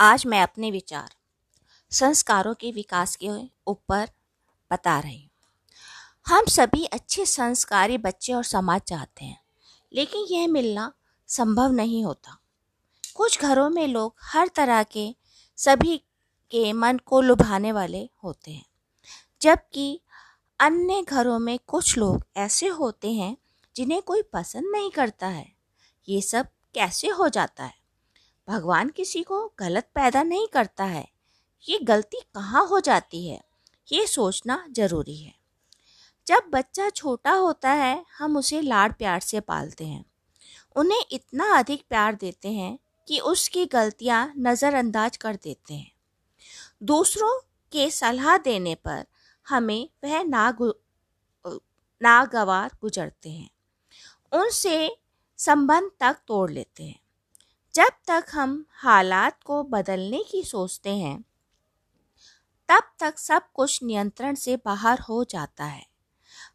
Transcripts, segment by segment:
आज मैं अपने विचार संस्कारों के विकास के ऊपर बता रही हूँ। हम सभी अच्छे संस्कारी बच्चे और समाज चाहते हैं, लेकिन यह मिलना संभव नहीं होता। कुछ घरों में लोग हर तरह के सभी के मन को लुभाने वाले होते हैं, जबकि अन्य घरों में कुछ लोग ऐसे होते हैं जिन्हें कोई पसंद नहीं करता है। ये सब कैसे हो जाता है? भगवान किसी को गलत पैदा नहीं करता है। ये गलती कहाँ हो जाती है? ये सोचना ज़रूरी है। जब बच्चा छोटा होता है, हम उसे लाड़ प्यार से पालते हैं। उन्हें इतना अधिक प्यार देते हैं कि उसकी गलतियाँ नज़रअंदाज कर देते हैं। दूसरों के सलाह देने पर हमें वह नागु, नागवार गुजरते हैं। उनसे संबंध तक तोड़ लेते हैं। जब तक हम हालात को बदलने की सोचते हैं, तब तक सब कुछ नियंत्रण से बाहर हो जाता है।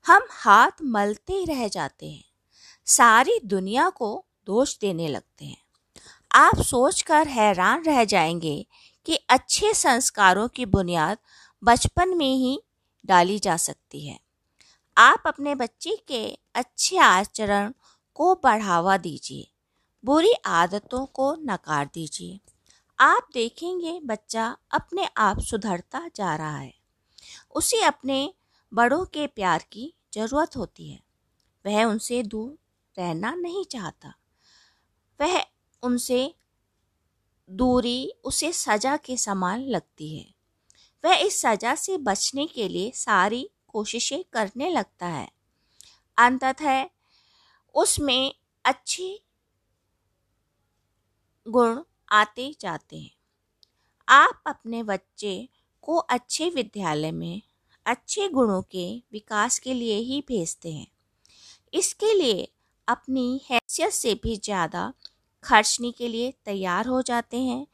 हम हाथ मलते रह जाते हैं। सारी दुनिया को दोष देने लगते हैं। आप सोचकर हैरान रह जाएँगे कि अच्छे संस्कारों की बुनियाद बचपन में ही डाली जा सकती है। आप अपने बच्चे के अच्छे आचरण को बढ़ावा दीजिए। बुरी आदतों को नकार दीजिए। आप देखेंगे बच्चा अपने आप सुधरता जा रहा है। उसे अपने बड़ों के प्यार की ज़रूरत होती है। वह उनसे दूर रहना नहीं चाहता। वह उनसे दूरी, उसे सजा के समान लगती है। वह इस सजा से बचने के लिए सारी कोशिशें करने लगता है। अंततः उसमें अच्छी गुण आते जाते हैं। आप अपने बच्चे को अच्छे विद्यालय में अच्छे गुणों के विकास के लिए ही भेजते हैं। इसके लिए अपनी हैसियत से भी ज़्यादा खर्चने के लिए तैयार हो जाते हैं,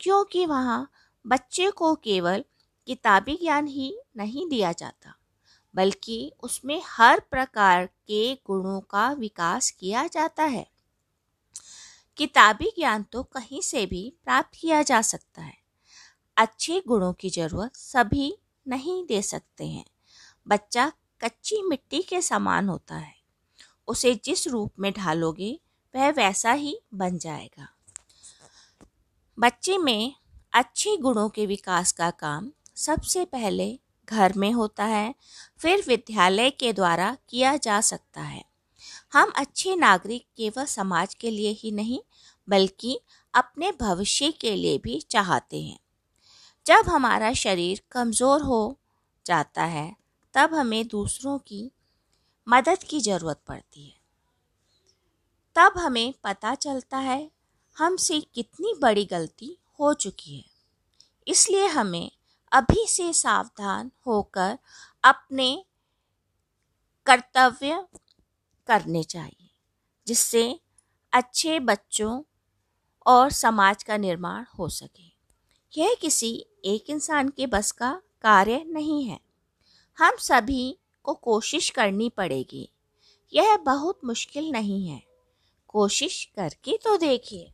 क्योंकि वहाँ बच्चे को केवल किताबी ज्ञान ही नहीं दिया जाता, बल्कि उसमें हर प्रकार के गुणों का विकास किया जाता है। किताबी ज्ञान तो कहीं से भी प्राप्त किया जा सकता है। अच्छे गुणों की ज़रूरत सभी नहीं दे सकते हैं। बच्चा कच्ची मिट्टी के समान होता है। उसे जिस रूप में ढालोगे, वह वैसा ही बन जाएगा। बच्चे में अच्छे गुणों के विकास का काम सबसे पहले घर में होता है, फिर विद्यालय के द्वारा किया जा सकता है। हम अच्छे नागरिक केवल समाज के लिए ही नहीं, बल्कि अपने भविष्य के लिए भी चाहते हैं। जब हमारा शरीर कमज़ोर हो जाता है, तब हमें दूसरों की मदद की ज़रूरत पड़ती है। तब हमें पता चलता है हमसे कितनी बड़ी गलती हो चुकी है। इसलिए हमें अभी से सावधान होकर अपने कर्तव्य करने चाहिए, जिससे अच्छे बच्चों और समाज का निर्माण हो सके। यह किसी एक इंसान के बस का कार्य नहीं है। हम सभी को कोशिश करनी पड़ेगी। यह बहुत मुश्किल नहीं है। कोशिश करके तो देखिए।